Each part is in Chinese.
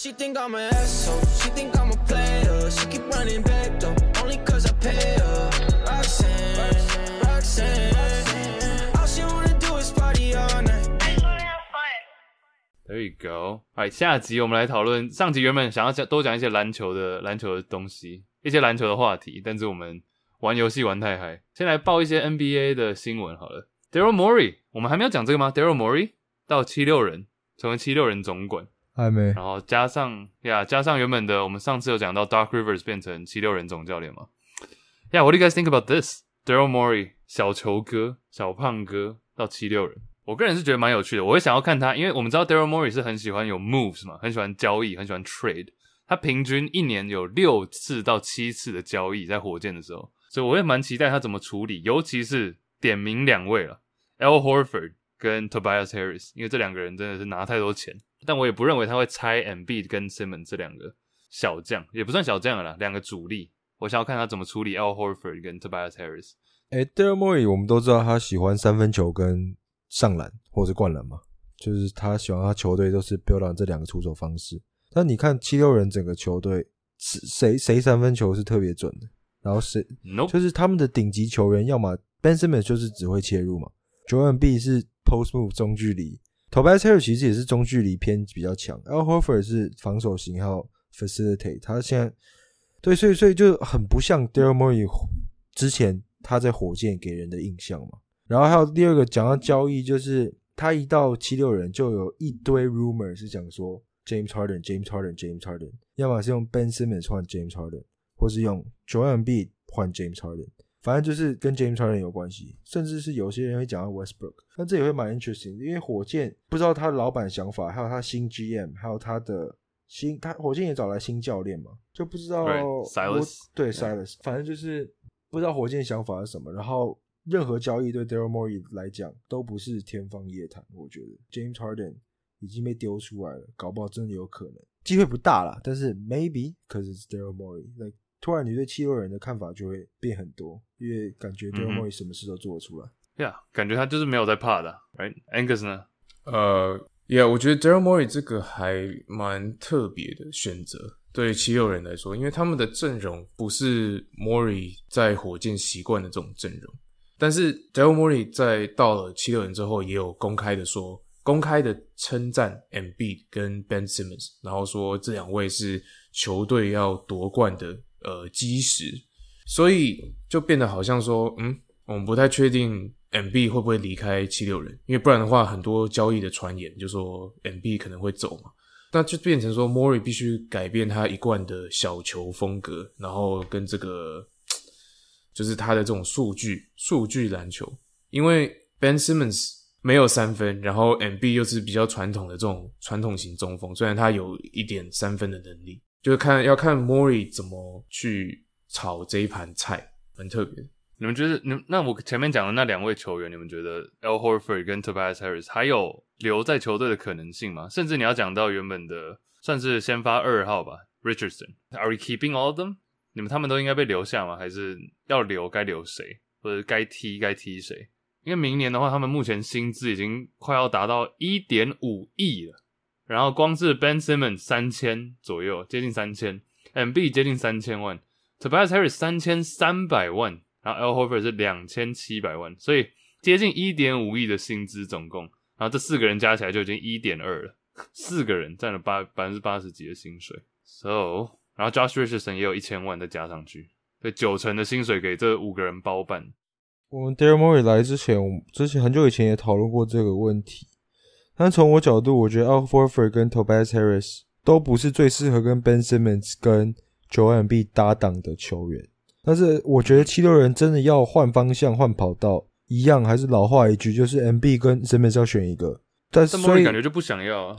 She think I'm an asshole. She think I'm a player. She keep running back though, only cause I pay her. Roxanne, Roxanne. All she wanna do is party all night. There you go。哎，下集我们来讨论。上集原本想要讲多讲一些篮球的篮球的东西，一些篮球的话题，但是我们玩游戏玩太嗨，先来报一些 NBA 的新闻好了。Daryl Morey，我们还没有讲这个吗？Daryl Morey 到七六人，成为七六人总管，还没。然后加上呀，加上原本的，我们上次有讲到 Dark Rivers 变成七六人总教练嘛。Yeah，what do you guys think about this？Daryl Morey 小球哥、小胖哥到七六人。我个人是觉得蛮有趣的，我会想要看他，因为我们知道 Daryl Morey 是很喜欢有 moves 嘛，很喜欢交易，很喜欢 trade。他平均一年有六次到七次的交易，在火箭的时候，所以我也蛮期待他怎么处理，尤其是点名两位了，L Horford 跟 Tobias Harris，因为这两个人真的是拿太多钱，但我也不认为他会拆 M B 跟 Simmons 这两个小将，也不算小将了啦，两个主力，我想要看他怎么处理 L Horford 跟 Tobias Harris。哎，Daryl Morey 我们都知道他喜欢三分球跟上篮或者灌篮嘛，就是他喜欢他球队都是 build on 这两个出手方式。但你看七六人整个球队，谁谁三分球是特别准的，然后谁 No，就是他们的顶级球员，要么 Ben Simmons 就是只会切入嘛，Joel B 是 post move 中距离，Tobias Harris 其实也是中距离偏比较强，Al Horford 是防守型，还有 facilitate。他现在对，所以所以就很不像 Daryl Morey 之前他在火箭给人的印象嘛。然后还有第二个讲到交易，就是他一到七六人就有一堆 rumor 是讲说 James Harden，James Harden，James Harden，要么是用 Ben Simmons 换 James Harden，或是用 Joel B 换 James Harden，反正就是跟 James Harden 有关系，甚至是有些人会讲到 Westbrook，但这也会蛮 interesting，因为火箭不知道他的老板想法，还有他新 GM，还有他的新他火箭也找来新教练嘛，就不知道 Silas 对 Silas，反正就是不知道火箭想法是什么，然后。任何交易对 Daryl Morey 来讲都不是天方夜谭，我觉得 James Harden 已经被丢出来了，搞不好真的有可能，机会不大啦，但是 maybe 可是 Daryl Morey，那突然你对七六人的看法就会变很多，因为感觉 Daryl Morey 什么事都做得出来。Yeah，感觉他就是没有在怕的，Right？Angus 呢？呃，Yeah，我觉得 Daryl Morey 这个还蛮特别的选择，对七六人来说，因为他们的阵容不是 Morey 在火箭习惯的这种阵容。但是 Daryl Morey 在到了七六人之后，也有公开的说，公开的称赞 M B 跟 Ben Simmons，然后说这两位是球队要夺冠的呃基石，所以就变得好像说，嗯，我们不太确定 M B 会不会离开七六人，因为不然的话，很多交易的传言就说 M B 可能会走嘛，那就变成说 Morey 必须改变他一贯的小球风格，然后跟这个。就是他的这种数据数据篮球，因为 Ben Simmons 没有三分，然后 M B 又是比较传统的这种传统型中锋，虽然他有一点三分的能力，就是看要看 Mori 怎么去炒这一盘菜，很特别。你们觉得，你那我前面讲的那两位球员，你们觉得 L Horford 跟 Tobias Harris 还有留在球队的可能性吗？甚至你要讲到原本的算是先发二号吧，Richardson，Are we keeping all of them？你们他们都应该被留下吗？还是要留？该留谁？或者该踢该踢谁？因为明年的话，他们目前薪资已经快要达到一点五亿了。然后光是 Ben Simmons 三千左右，接近三千；MB 接近三千万；Tobias Harris 三千三百万；然后 l Horford 是两千七百万。所以接近一点五亿的薪资总共，然后这四个人加起来就已经一点二了。四个人占了八百分之八十几的薪水。So 然后 Josh Richardson 也有一千万再加上去，对九成的薪水给这五个人包办。我们 Daryl Morey 来之前，我之前很久以前也讨论过这个问题。但从我角度，我觉得 Al Horford 跟 Tobias Harris 都不是最适合跟 Ben Simmons 跟 Joel B 搭档的球员。但是我觉得七六人真的要换方向、换跑道，一样还是老话一句，就是 M B 跟 Simmons 要选一个。但是所以感觉就不想要。啊。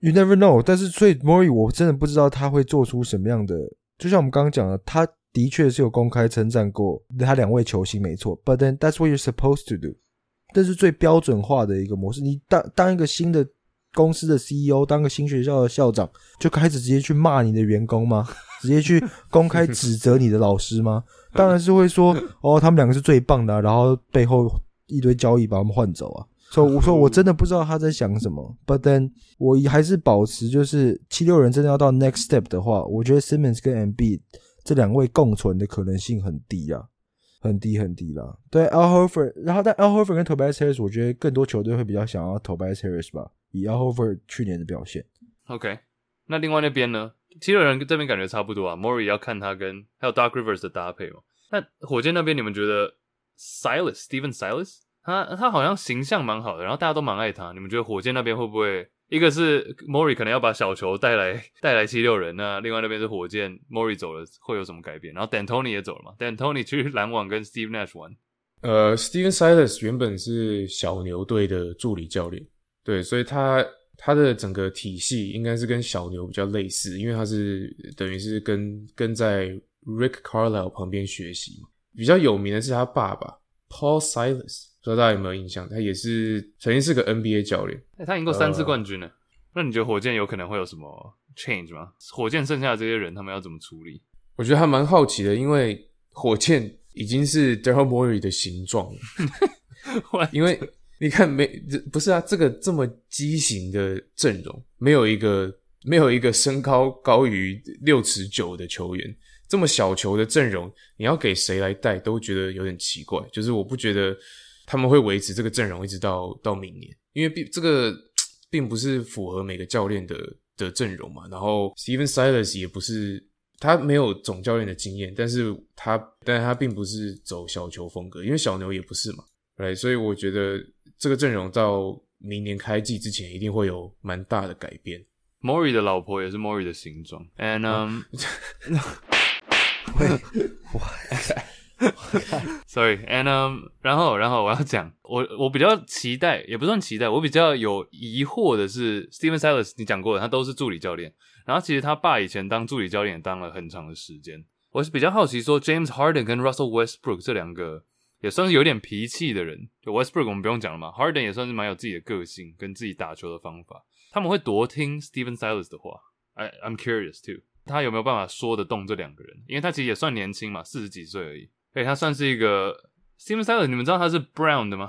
You never know，但是所以 Mori 我真的不知道他会做出什么样的。就像我们刚刚讲的，他的确是有公开称赞过他两位球星，没错。But then that's what you're supposed to do，这是最标准化的一个模式。你当当一个新的公司的 CEO，当个新学校的校长，就开始直接去骂你的员工吗？直接去公开指责你的老师吗？当然是会说哦，他们两个是最棒的，然后背后一堆交易把他们换走啊。所以我说我真的不知道他在想什么。But then 我还是保持就是七六人真的要到 next step 的话，我觉得 Simmons 跟 M B 这两位共存的可能性很低啊，很低很低啦。对 Al Horford，然后但 Al Horford 跟 Tobias Harris，我觉得更多球队会比较想要 Tobias Harris 吧，以 Al Horford 去年的表现。OK，那另外那边呢？七六人这边感觉差不多啊。Murray 要看他跟还有 Dark Rivers 的搭配嘛。那火箭那边你们觉得 Silas Steven Silas 他他好像形象蛮好的，然后大家都蛮爱他。你们觉得火箭那边会不会一个是 Mori 可能要把小球带来 带来七六人，那另外那边是火箭，Mori 走了会有什么改变？然后 D'Antoni 也走了嘛，D'Antoni 去篮网跟 Steve Nash 玩。呃，Steven Silas 原本是小牛队的助理教练，对，所以他他的整个体系应该是跟小牛比较类似，因为他是等于是跟跟在 Rick Carlisle 旁边学习嘛。比较有名的是他爸爸 Paul Silas，不知道大家有没有印象？他也是曾经是个 NBA 教练。欸他赢过三次冠军呢。那你觉得火箭有可能会有什么 change 吗？火箭剩下的这些人，他们要怎么处理？我觉得还蛮好奇的，因为火箭已经是 Daryl Morey 的形状了，因为你看没这不是啊，这个这么畸形的阵容，没有一个没有一个身高高于六尺九的球员，这么小球的阵容，你要给谁来带都觉得有点奇怪。就是我不觉得他们会维持这个阵容一直到到明年，因为并这个 并不是符合每个教练的的阵容嘛。然后 Steven Silas 也不是他没有总教练的经验，但是他但是他并不是走小球风格，因为小牛也不是嘛，对，所以我觉得这个阵容到明年开季之前一定会有蛮大的改变。Mori 的老婆也是 Mori 的形状，and Sorry，and um，然后然后我要讲，我我比较期待，也不算期待，我比较有疑惑的是 Steven Silas，你讲过的，他都是助理教练，然后其实他爸以前当助理教练也当了很长的时间，我是比较好奇说 James Harden 跟 Russell Westbrook 这两个也算是有点脾气的人，就 Westbrook 我们不用讲了嘛，Harden 也算是蛮有自己的个性跟自己打球的方法，他们会多听 Steven Silas 的话，I I'm curious too。他有没有办法说得动这两个人？因为他其实也算年轻嘛，四十几岁而已。所以他算是一个 Steven Tyler，你们知道他是 Brown 的吗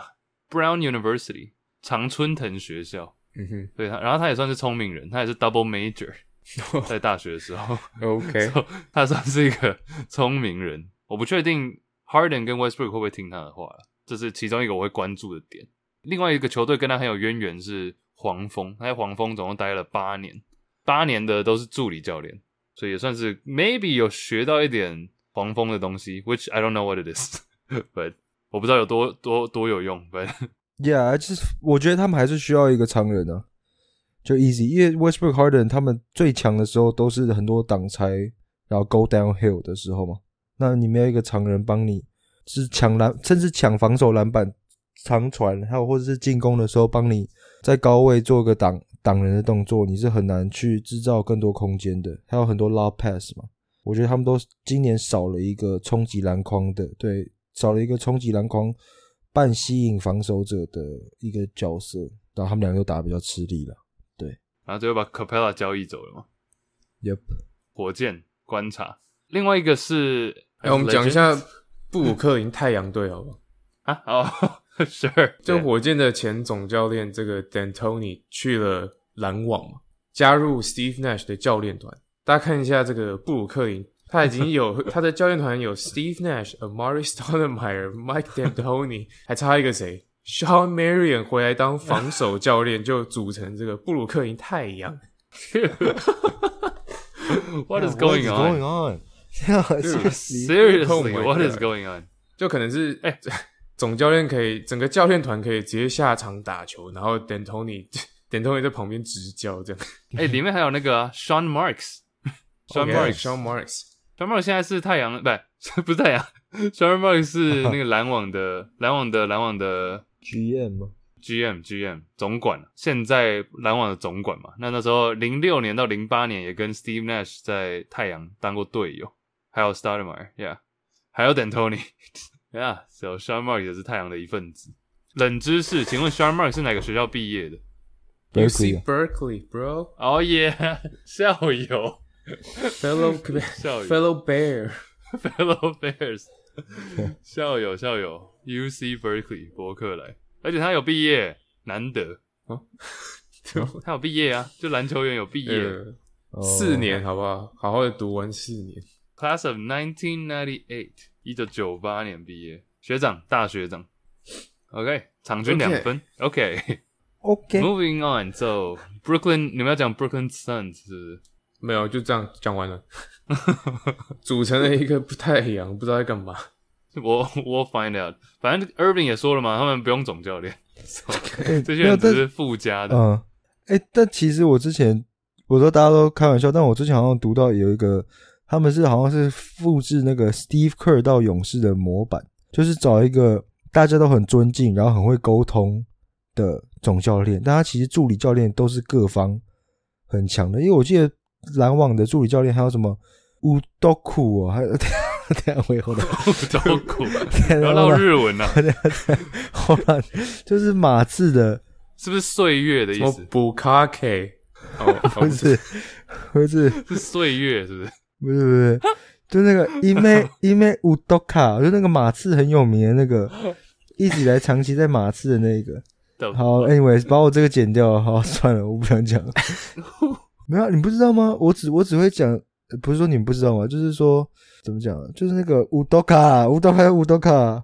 ？Brown University 常春藤学校。嗯哼对他，然后他也算是聪明人，他也是 double major，在大学的时候，，OK，So，他算是一个 聪明人。我不确定 Harden 跟 Westbrook 会不会听他的话，这是其中一个我会关注的点。另外一个球队跟他很有渊源是黄蜂，他在黄蜂总共待了八年，八年的都是助理教练，所以也算是 maybe 有学到一点黄蜂的东西，which I don't know what it is，but 我不知道有多多多有用，but Yeah，就是我觉得他们还是需要一个常人啊，就 easy，因为 Westbrook、Harden 他们最强的时候都是很多挡拆，然后 go downhill 的时候嘛。那你没有一个常人帮你，是抢篮，甚至抢防守篮板、长传，还有或者是进攻的时候帮你在高位做个挡挡人的动作，你是很难去制造更多空间的。还有很多 lob pass 嘛，我觉得他们都今年少了一个冲击篮筐的，对，少了一个冲击篮筐。半吸引防守者的一个角色，然后他们两个又打得比较吃力了。对然后最后把 Capella 交易走了嘛。Yep，火箭观察，另外一个是，哎、我们讲一下布鲁克林太阳队好不好？啊，哦，Sure，就火箭的前总教练这个 D'Antoni 去了篮网嘛，加入 Steve Nash 的教练团。大家看一下这个布鲁克林，他已经有他的教练团有 Steve Nash、Amari Stoudemire、Mike D'Antoni，还差一个谁？Sean Marion 回来当防守教练，就组成这个布鲁克林太阳。What is going on? on？Seriously, Oh my what is going on? 就可能是哎、总教练可以整个教练团可以直接下场打球，然后 D'Antoni D'Antoni 在旁边执教这样。哎、里面还有那个、啊、Sean Marks，Sean Okay，Marks，Sean Sean Marks，Marks 现在是太阳，不是不是太阳，Sean Marks 是那个篮网的篮网的篮网的 GM 吗？GM GM 总管，现在篮网的总管嘛。那那时候零六年到零八年也跟 Steve Nash 在太阳当过队友，还有 Stoudemire，yeah，还有 D'Antoni，yeah，so Sean Marks 也是太阳的一份子。冷知识，请问 Sean Marks 是哪个学校毕业的？Berkeley 啊 UC Berkeley bro 哦耶，校友 fellow 校友 fellow Bears，校友校友，UC Berkeley 伯克莱，而且他有毕业难得哦哦他有毕业啊，就篮球员有毕业。四年好不好？好好的读完四年。Class of 1998，一九九八年毕业，学长，大学长。OK，场均两分。OK，OK，Moving、OK，on。So Brooklyn，你们要讲 Brooklyn Suns 是不是？没有，就这样讲完了。组成了一个不太一样，不知道在干嘛。我我 find out。反正 Irving 也说了嘛，他们不用总教练 这些人只是附加的。嗯，哎、但其实我之前我说大家都开玩笑，但我之前好像读到有一个，他们是好像是复制那个 Steve Kerr 到勇士的模板，就是找一个大家都很尊敬，然后很会沟通的总教练，但他其实助理教练都是各方很强的，因为我记得篮网的助理教练还有什么乌多库哦，还有等一下我以后的，都苦，不不要唠日文啊，后来就是马刺的，是不是岁月的意思？补卡 K？哦，不是不是。是岁月，是不是？不是不是，就那个伊妹伊妹乌多卡，就那个马刺很有名的那个，一直以来长期在马刺的那个。好，anyways，把我这个剪掉，好，算了，我不想讲。没有，你不知道吗？我只我只会讲，呃不是说你们不知道吗？就是说怎么讲，就是那个乌多卡，乌多卡，乌多卡，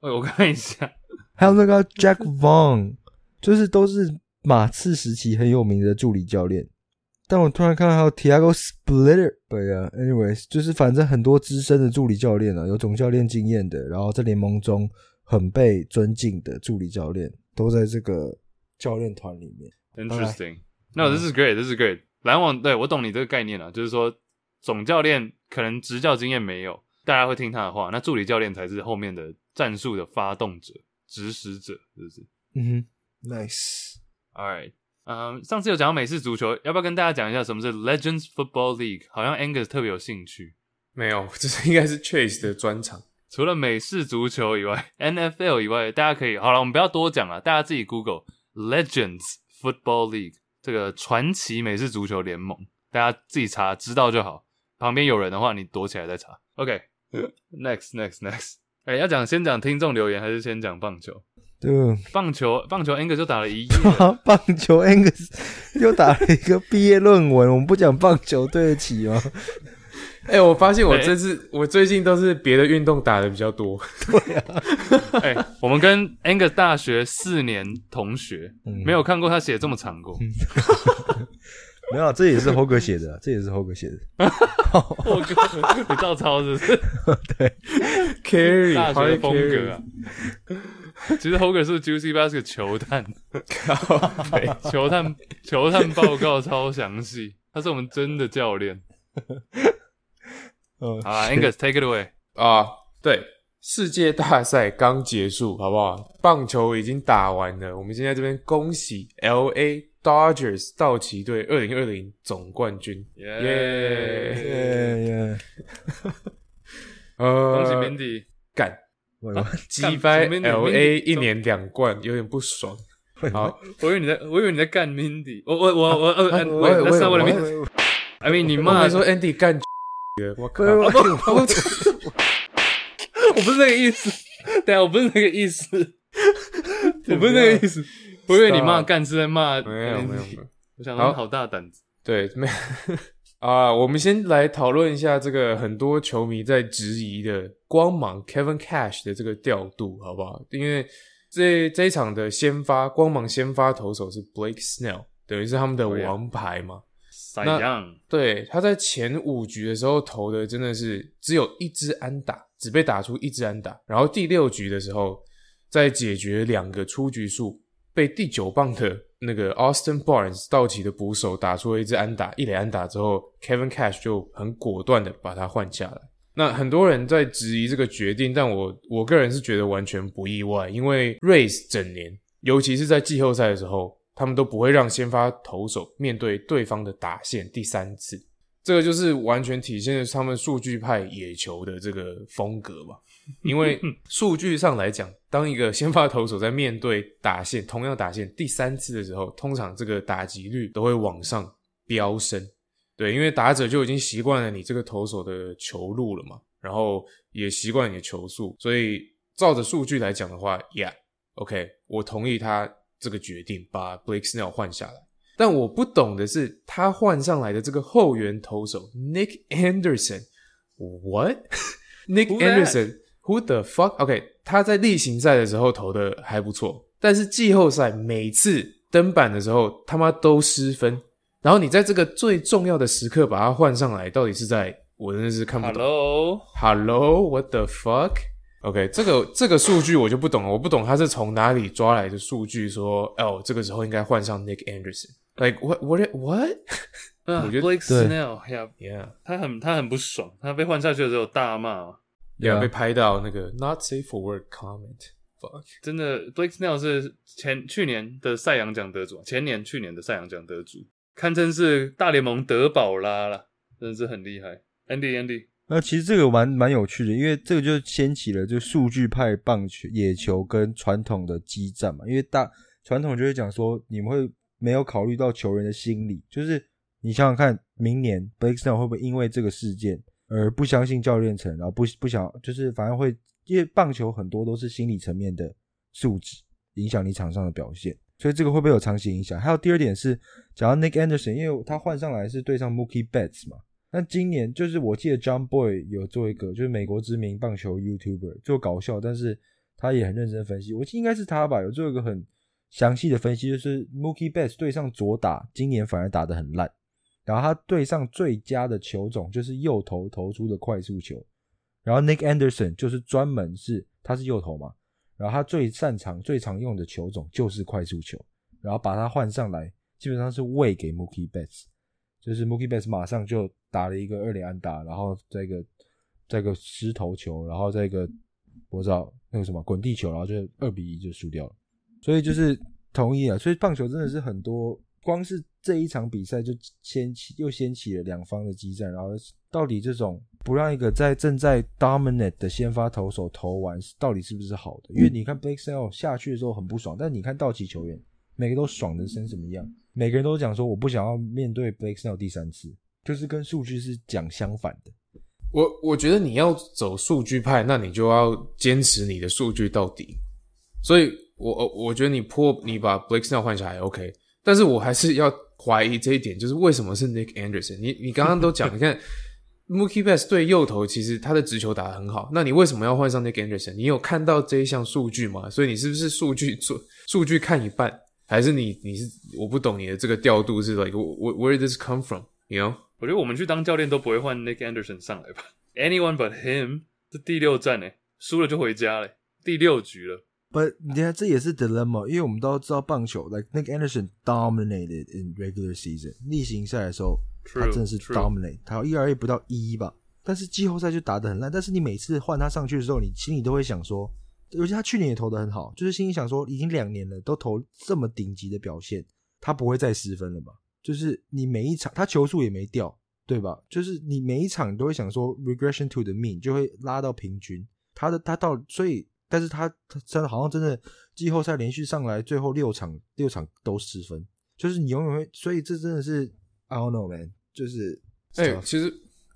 哎我看一下，还有那个 Jack Vaughn，就是都是马刺时期很有名的助理教练。但我突然看到还有 Tiago Splitter，对啊，anyways，就是反正很多资深的助理教练啊，有总教练经验的，然后在联盟中很被尊敬的助理教练，都在这个教练团里面。Interesting. No, this is great. This is great. 篮网对我懂你这个概念啊，就是说总教练可能执教经验没有，大家会听他的话，那助理教练才是后面的战术的发动者、指使者，是不是嗯哼，nice。？All right. 嗯、上次有讲到美式足球，要不要跟大家讲一下什么是 Legends Football League？好像 Angus 特别有兴趣。没有，这是应该是 Chase 的专场。除了美式足球以外，NFL 以外，大家可以好了，我们不要多讲了，大家自己 Google Legends Football League 这个传奇美式足球联盟，大家自己查，知道就好。旁边有人的话，你躲起来再查。OK，next next next，哎、要讲先讲听众留言，还是先讲棒球？对，棒球棒球 Angus 就打了一夜，棒球 Angus 又打了一个毕业论文，我们不讲棒球对得起吗？哎、我发现我哎这次、我最近都是别的运动打的比较多。对啊 哎、我们跟 Angus 大学四年同学，嗯没有看过他写这么长过。没有，这也是 Hoger 写的，这也是 Hoger 写的。猴哥，你照抄是不是？对 Carry 大学风格啊。其实 Hoger 是 Juicy Basket 球探，球探球探报告超详细，他是我们真的教练。嗯，好啊，Angus take it away。啊，对，世界大赛刚结束，好不好？棒球已经打完了，我们现在这边恭喜 L A Dodgers 道奇队二零二零总冠军，耶、耶耶，呃，恭喜 Mindy。干击败 L Mindy？A 一年两冠，有点不爽。好，我以为你在，我以为你在干 Mindy。我我我我呃呃，我喂，That's not what I 我 mean。I mean，你我骂说 Andy 干的，我靠！喂喂我不是那个意思，对啊，我不是那个意思，我不是那个意思。我以为你骂干是在骂没有没有没有。我想说好你好大胆子。对，没啊，我们先来讨论一下这个很多球迷在质疑的光芒 Kevin Cash 的这个调度，好不好？因为这这一场的先发光芒先发投手是 Blake Snell，等于是他们的王牌嘛。散那样，对，他在前五局的时候投的真的是只有一支安打，只被打出一支安打。然后第六局的时候，在解决两个出局数，被第九棒的那个 Austin Barnes 道奇的捕手打出了一支安打，一垒安打之后，Kevin Cash 就很果断的把他换下来。那很多人在质疑这个决定，但我我个人是觉得完全不意外，因为 Rays 整年，尤其是在季后赛的时候，他们都不会让先发投手面对对方的打线第三次，这个就是完全体现了他们数据派野球的这个风格吧。因为数据上来讲，当一个先发投手在面对打线同样打线第三次的时候，通常这个打击率都会往上飙升。对，因为打者就已经习惯了你这个投手的球路了嘛，然后也习惯你的球速，所以照着数据来讲的话，Yeah。OK，我同意他这个决定，把 Blake Snell 换下来。但我不懂的是，他换上来的这个后援投手 Nick Anderson，What？Nick Who that？Anderson，Who the fuck？OK，、他在例行赛的时候投的还不错，但是季后赛每次登板的时候他妈都失分。然后你在这个最重要的时刻把他换上来，到底是在我真的是看不懂。Hello，Hello，what the fuck？OK，、这个这个数据我就不懂了，我不懂他是从哪里抓来的数据说，哦，这个时候应该换上 Nick Anderson。Like what what what？啊我觉得，Blake Snell，呀，Yeah，他很他很不爽，他被换下去的时候大骂嘛。对啊被拍到那个 not safe for work comment。Fuck。真的，Blake Snell 是前去年的赛扬奖得主，前年去年的赛扬奖得主，堪称是大联盟德宝拉啦，真的是很厉害。Andy Andy，那其实这个蛮蛮有趣的，因为这个就掀起了就数据派棒球、野球跟传统的激战嘛。因为大传统就会讲说，你们会没有考虑到球员的心理，就是你想想看，明年 Blake Snell 会不会因为这个事件而不相信教练层，然后不不想，就是反而会，因为棒球很多都是心理层面的素质影响你场上的表现，所以这个会不会有长期影响？还有第二点是，讲到 Nick Anderson，因为他换上来是对上 Mookie Betts 嘛。那今年就是我记得 John Boy 有做一个，就是美国知名棒球 YouTuber 做搞笑，但是他也很认真分析。我记得应该是他吧，有做一个很详细的分析，就是 Mookie Betts 对上左打，今年反而打得很烂。然后他对上最佳的球种就是右投投出的快速球，然后 Nick Anderson 就是专门是他是右投嘛，然后他最擅长最常用的球种就是快速球，然后把他换上来，基本上是喂给 Mookie Betts。就是 Mookie Betts 马上就打了一个二连安打，然后再一个再一个失头球，然后再一个我知道那个什么滚地球，然后就二比一就输掉了。所以就是同意啊，所以棒球真的是很多，光是这一场比赛就掀起又掀起了两方的激战，然后到底这种不让一个在正在 dominant 的先发投手投完，到底是不是好的？因为你看 Blake Snell 下去的时候很不爽，但你看道奇球员每个都爽的成什么样，每个人都讲说我不想要面对 Blake Snell 第三次，就是跟数据是讲相反的。我我觉得你要走数据派，那你就要坚持你的数据到底。所以我我我觉得你破你把 Blake Snell 换下来 OK，但是我还是要怀疑这一点，就是为什么是 Nick Anderson？你你刚刚都讲，你看 Mookie Betts 对右投其实他的直球打得很好，那你为什么要换上 Nick Anderson？你有看到这一项数据吗？所以你是不是数据做数据看一半，还是你你是我不懂你的这个调度是 like where where did this come from？You know？我觉得我们去当教练都不会换 Nick Anderson 上来吧？Anyone but him，这第六战呢，输了就回家了，第六局了。But 你看，这也是 dilemma，因为我们都知道棒球，like Nick Anderson dominated in regular season，例行赛的时候 True, 他真的是 dominate，他有 ERA 不到一吧，但是季后赛就打得很烂。但是你每次换他上去的时候，你心里都会想说，尤其他去年也投的很好，就是心里想说，已经两年了，都投这么顶级的表现，他不会再失分了吧？就是你每一场他球数也没掉，对吧？就是你每一场都会想说 regression to the mean 就会拉到平均，他的他到所以，但是他他真的好像真的季后赛连续上来，最后六场六场都失分，就是你永远会，所以这真的是 I don't know man，就是哎、其实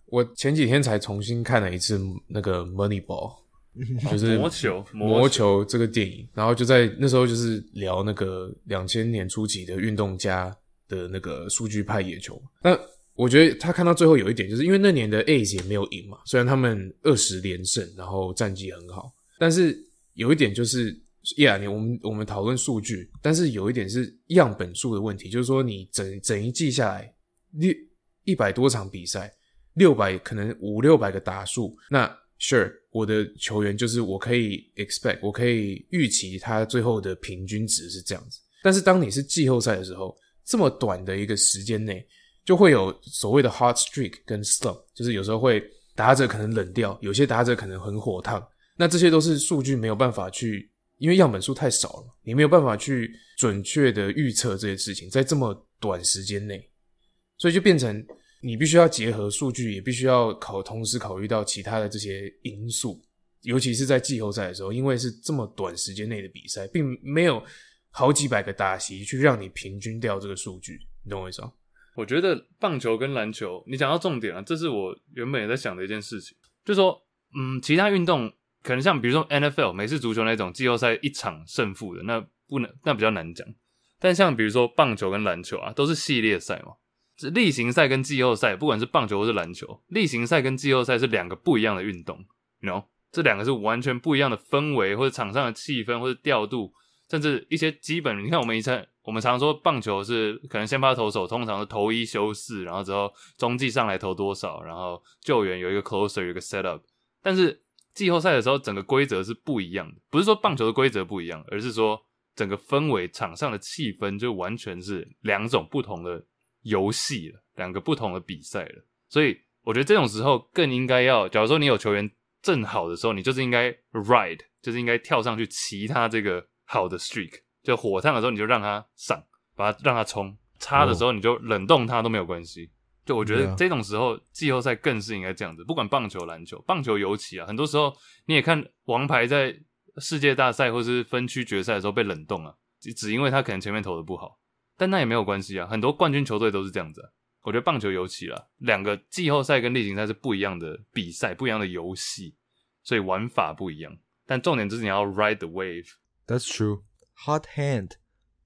我前几天才重新看了一次那个 Moneyball，就是魔球魔魔球这个电影，然后就在那时候就是聊那个两千年初期的运动家的那个数据派野球。那我觉得他看到最后有一点，就是因为那年的 A's 也没有赢嘛，虽然他们二十连胜，然后战绩很好，但是有一点就是。Yeah，你我们我们讨论数据，但是有一点是样本数的问题，就是说你整整一季下来，六一百多场比赛，六百可能五六百个打数，那 sure 我的球员就是我可以 expect，我可以预期他最后的平均值是这样子。但是当你是季后赛的时候，这么短的一个时间内，就会有所谓的 hot streak 跟 slump，就是有时候会打者可能冷掉，有些打者可能很火烫，那这些都是数据没有办法去。因为样本数太少了，你没有办法去准确的预测这些事情，在这么短时间内，所以就变成你必须要结合数据，也必须要考同时考虑到其他的这些因素，尤其是在季后赛的时候，因为是这么短时间内的比赛，并没有好几百个打席去让你平均掉这个数据，你懂我意思吗？我觉得棒球跟篮球，你讲到重点了，这是我原本也在想的一件事情，就是说，嗯，其他运动可能像比如说 NFL 美式足球那种季后赛一场胜负的，那不能那比较难讲。但像比如说棒球跟篮球啊，都是系列赛嘛。这例行赛跟季后赛，不管是棒球或是篮球，例行赛跟季后赛是两个不一样的运动，you know，这两个是完全不一样的氛围，或者场上的气氛，或者调度，甚至一些基本。你看我们以前我们常说棒球是可能先发投手通常是投一休四，然后之后中继上来投多少，然后救援有一个 closer 有一个 set up，但是季后赛的时候整个规则是不一样的，不是说棒球的规则不一样，而是说整个氛围场上的气氛就完全是两种不同的。游戏了，两个不同的比赛了，所以我觉得这种时候更应该要，假如说你有球员正好的时候，你就是应该 ride，就是应该跳上去骑他这个好的 streak，就火烫的时候你就让他上，把他让他冲，差的时候你就冷冻他都没有关系。就我觉得这种时候季后赛更是应该这样子，不管棒球、篮球，棒球尤其啊，很多时候你也看王牌在世界大赛或是分区决赛的时候被冷冻啊，只只因为他可能前面投的不好。但那也没有关系啊，很多冠军球队都是这样子。我觉得棒球尤其啦，两个季后赛跟例行赛是不一样的比赛，不一样的游戏，所以玩法不一样。但重点就是你要 ride the wave。That's true. Hot hand，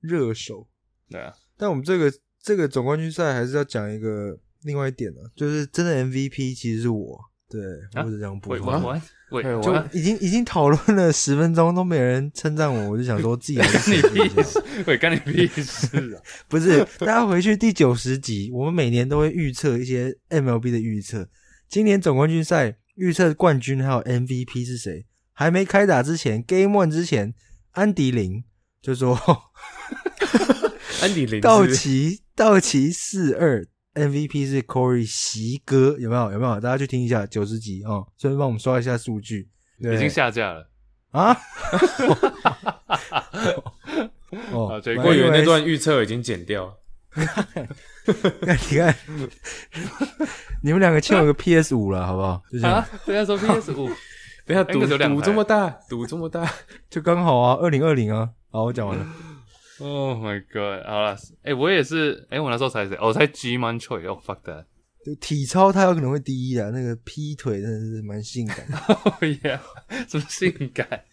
热手。对啊。但我们这个这个总冠军赛还是要讲一个另外一点呢，就是真的 MVP 其实是我。对，我是这样不会玩。喂，就已经已经讨论了十分钟，都没人称赞我，我就想说自己干你屁事，喂，干你屁事啊！不是，大家回去第九十集，我们每年都会预测一些 MLB 的预测。今年总冠军赛预测冠军还有 MVP 是谁？还没开打之前，Game One 之前，安迪林就说，安迪林 道奇道奇四二。MVP 是 Corey 席哥，有没有？有没有？大家去听一下九十集啊，顺便帮我们刷一下数据。已经下架了啊！哦，对，我以为那段预测已经剪掉。你看，你们两个欠我个 PS 五了，好不好？啊，等下说 PS 五，等下赌赌这么大，赌这么大，就刚好啊，二零二零啊。好，我讲完了。Oh my god！好了，哎，我也是，哎，我那时候才谁？我猜 G Man Choi。Oh fuck that！体操他有可能会第一啊，那个劈腿真的是蛮性感。Oh yeah！什么性感？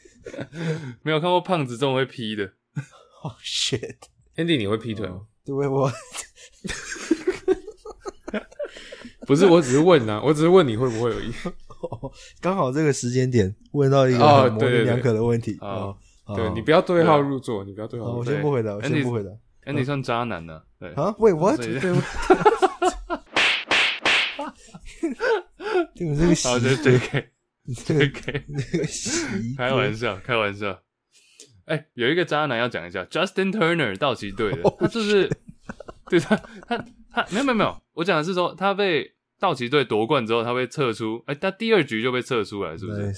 没有看过胖子这么会劈的。Oh shit！Andy，你会劈腿吗？对，我。不是，我只是问啊，我只是问你会不会有一。刚好这个时间点问到一个模棱两可的问题啊。对你不要对号入座，你不要对号入座。我先不回答，我先不回答。Andy 算渣男呢？对啊，喂，what？对，你们这个好，这这个，这个开玩笑，开玩笑。哎，有一个渣男要讲一下，Justin Turner 道奇队的，他就是对他，他他没有没有没有，我讲的是说他被道奇队夺冠之后，他被测出，哎，他第二局就被测出来，是不是？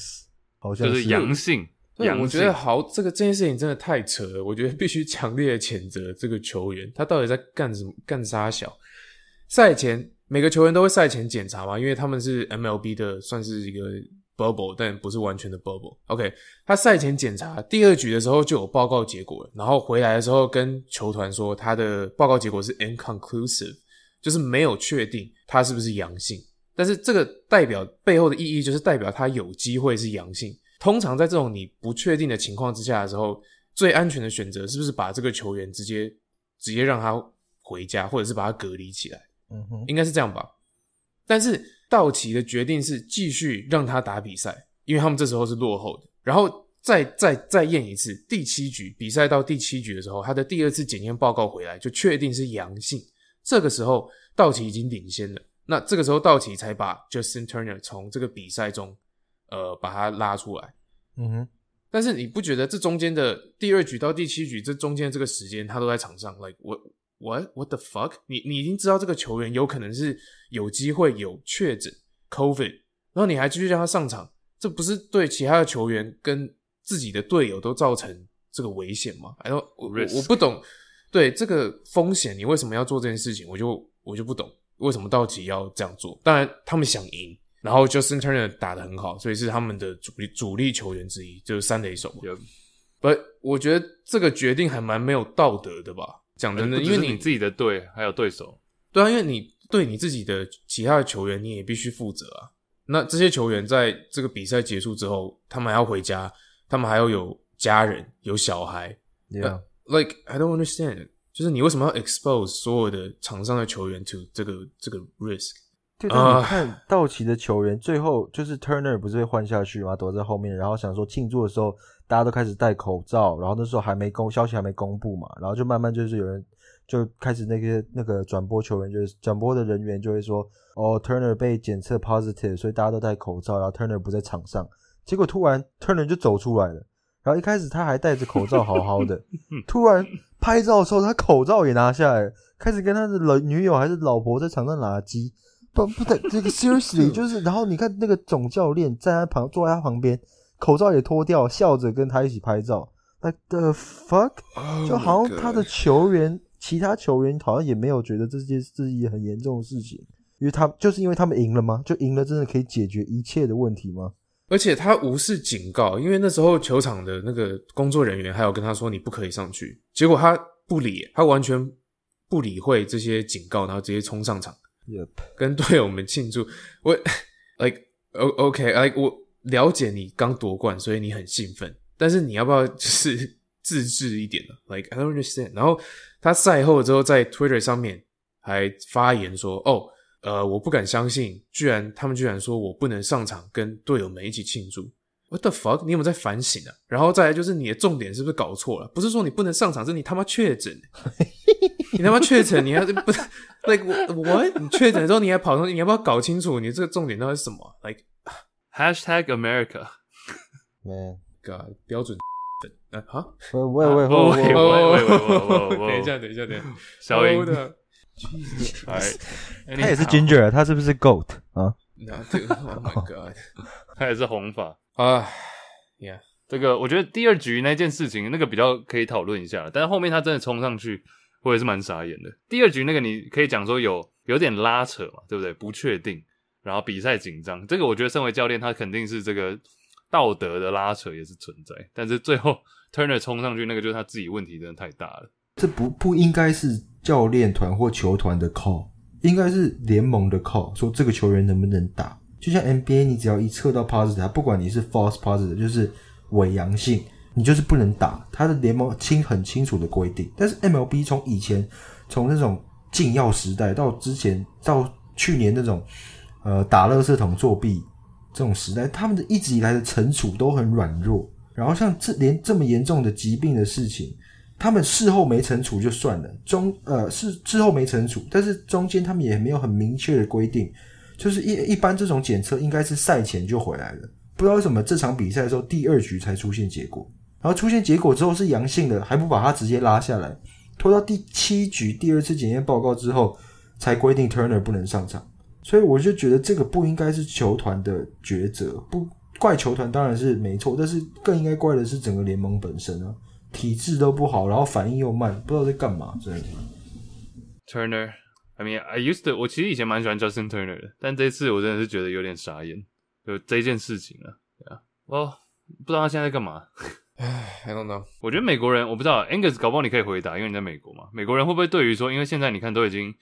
好像是阳性。对，我觉得好，这个这件事情真的太扯了。我觉得必须强烈的谴责这个球员，他到底在干什么？干啥小？赛前每个球员都会赛前检查嘛，因为他们是 MLB 的，算是一个 bubble，但不是完全的 bubble。OK，他赛前检查第二局的时候就有报告结果了，然后回来的时候跟球团说他的报告结果是 inconclusive，就是没有确定他是不是阳性。但是这个代表背后的意义就是代表他有机会是阳性。通常在这种你不确定的情况之下的时候，最安全的选择是不是把这个球员直接直接让他回家，或者是把他隔离起来？嗯哼，应该是这样吧。但是道奇的决定是继续让他打比赛，因为他们这时候是落后的。然后再再再验一次，第七局比赛到第七局的时候，他的第二次检验报告回来就确定是阳性。这个时候道奇已经领先了，那这个时候道奇才把 Justin Turner 从这个比赛中。呃，把他拉出来，嗯哼。但是你不觉得这中间的第二局到第七局这中间这个时间，他都在场上？Like what what what the fuck？你你已经知道这个球员有可能是有机会有确诊 COVID，然后你还继续让他上场，这不是对其他的球员跟自己的队友都造成这个危险吗？哎，我我不懂，对这个风险，你为什么要做这件事情？我就我就不懂为什么道奇要这样做。当然，他们想赢。然后 Justin Turner 打的很好，所以是他们的主力主力球员之一，就是三垒手。But，我觉得这个决定还蛮没有道德的吧？讲真的，因为你自己的队还有对手，对啊，因为你对你自己的其他的球员，你也必须负责啊。那这些球员在这个比赛结束之后，他们还要回家，他们还要有家人、有小孩。Yeah，Like I don't understand，就是你为什么要 expose 所有的场上的球员 to 这个这个 risk？对，啊但你看道奇的球员最后就是 Turner 不是被换下去吗？躲在后面，然后想说庆祝的时候，大家都开始戴口罩，然后那时候还没公消息还没公布嘛，然后就慢慢就是有人就开始那些那个转播球员就是转播的人员就会说，哦，Turner 被检测 positive，所以大家都戴口罩，然后 Turner 不在场上，结果突然 Turner 就走出来了。然后一开始他还戴着口罩，好好的，突然拍照的时候，他口罩也拿下来，开始跟他的老女友还是老婆在场上拉鸡。不不对，这个 seriously 就是，然后你看那个总教练站在旁，坐在他旁边，口罩也脱掉，笑着跟他一起拍照。Like the fuck，就好像他的球员，其他球员好像也没有觉得这件是一件很严重的事情，因为他就是因为他们赢了吗？就赢了，真的可以解决一切的问题吗？而且他无视警告，因为那时候球场的那个工作人员还有跟他说你不可以上去，结果他不理，他完全不理会这些警告，然后直接冲上场 Yep，跟队友们庆祝。我 like o OK like 我了解你刚夺冠，所以你很兴奋，但是你要不要就是 自制一点呢？Like I don't understand。然后他赛后之后在 Twitter 上面还发言说：“哦，呃，我不敢相信，居然他们居然说我不能上场跟队友们一起庆祝。What the fuck？你有没有在反省啊？然后再来就是你的重点是不是搞错了？不是说你不能上场，是你他妈确诊，你他妈确诊，你还不是 like what？你确诊之后你还跑上去，你要不要搞清楚你这个重点到底是什么？Like Hashtag America。man，God 标准粉啊哈？喂喂喂哦喂喂，喂喂等一下，等一下，等一下，小英 up 哎，他也是 ginger，啊他是不是 goat 啊？那这个 Oh my God 他也是红发。啊，Yeah，这个我觉得第二局那件事情，那个比较可以讨论一下，但是后面他真的冲上去，我也是蛮傻眼的。第二局那个你可以讲说有有点拉扯嘛，对不对？不确定，然后比赛紧张，这个我觉得身为教练，他肯定是这个道德的拉扯也是存在，但是最后 Turner 冲上去那个就是他自己问题真的太大了。这不不应该是教练团或球团的 call，应该是联盟的 call，说这个球员能不能打。就像 NBA，你只要一测到 positive，不管你是 false positive，就是伪阳性，你就是不能打。他的联盟清很清楚的规定。但是 MLB 从以前从那种禁药时代到之前到去年那种呃打垃圾桶作弊这种时代，他们的一直以来的惩处都很软弱。然后像这连这么严重的疾病的事情，他们事后没惩处就算了，中呃是事后没惩处，但是中间他们也没有很明确的规定，就是一一般这种检测应该是赛前就回来了，不知道为什么这场比赛的时候第二局才出现结果，然后出现结果之后是阳性的，还不把他直接拉下来，拖到第七局第二次检验报告之后才规定 Turner 不能上场，所以我就觉得这个不应该是球团的抉择，不怪球团当然是没错，但是更应该怪的是整个联盟本身啊。体质都不好，然后反应又慢，不知道在干嘛，真的。Turner，I mean I used to，我其实以前蛮喜欢 Justin Turner 的，但这次我真的是觉得有点傻眼，就这件事情啊，对啊，我不知道他现在在干嘛。I don't know。我觉得美国人，我不知道 Angus 搞不好你可以回答，因为你在美国嘛。美国人会不会对于说，因为现在你看都已经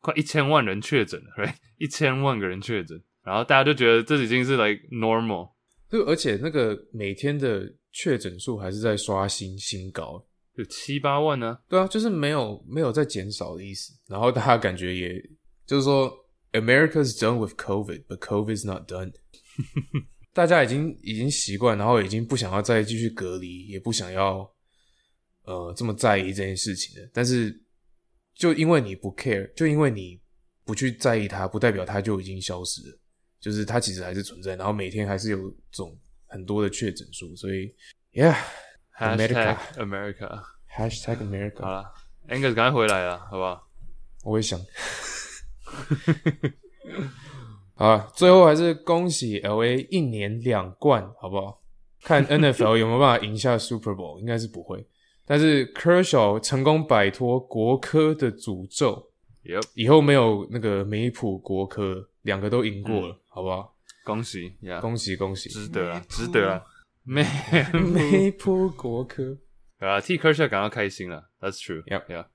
快一千万人确诊了，right？一千万个人确诊，然后大家就觉得这已经是 like normal，就而且那个每天的确诊数还是在刷新新高，有七八万呢、对啊，就是没有没有在减少的意思。然后大家感觉也就是说，America's done with COVID, but COVID's not done。大家已经已经习惯，然后已经不想要再继续隔离，也不想要呃这么在意这件事情了。但是就因为你不 care，就因为你不去在意它，不代表它就已经消失了。就是它其实还是存在，然后每天还是有这种很多的确诊数，所以 Yeah。Hashtag America。Hashtag America，好了，Angus 赶快回来了，好不好？我也想。好，最后还是恭喜 LA 一年两冠，好不好？看 NFL 有没有办法赢下 Super Bowl，应该是不会。但是 Kershaw 成功摆脱国科的诅咒，Yep，以后没有那个梅普国科，两个都赢过了，好不好？恭喜呀，恭喜恭喜！值得啊，值得啊，没 梅普国科，啊，替 Kershaw 感到开心了，That's true。Yep Yeah，